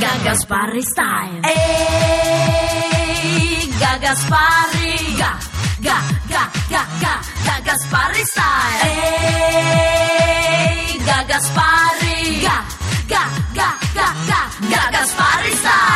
Gaga Sparri Style. Ehi, Gaga Sparri. Ga, ga, ga, ga, ga, Gaga Sparri Style. Ehi, Gaga Sparri. Ga, ga, ga, ga, ga, Gaga Sparri Style.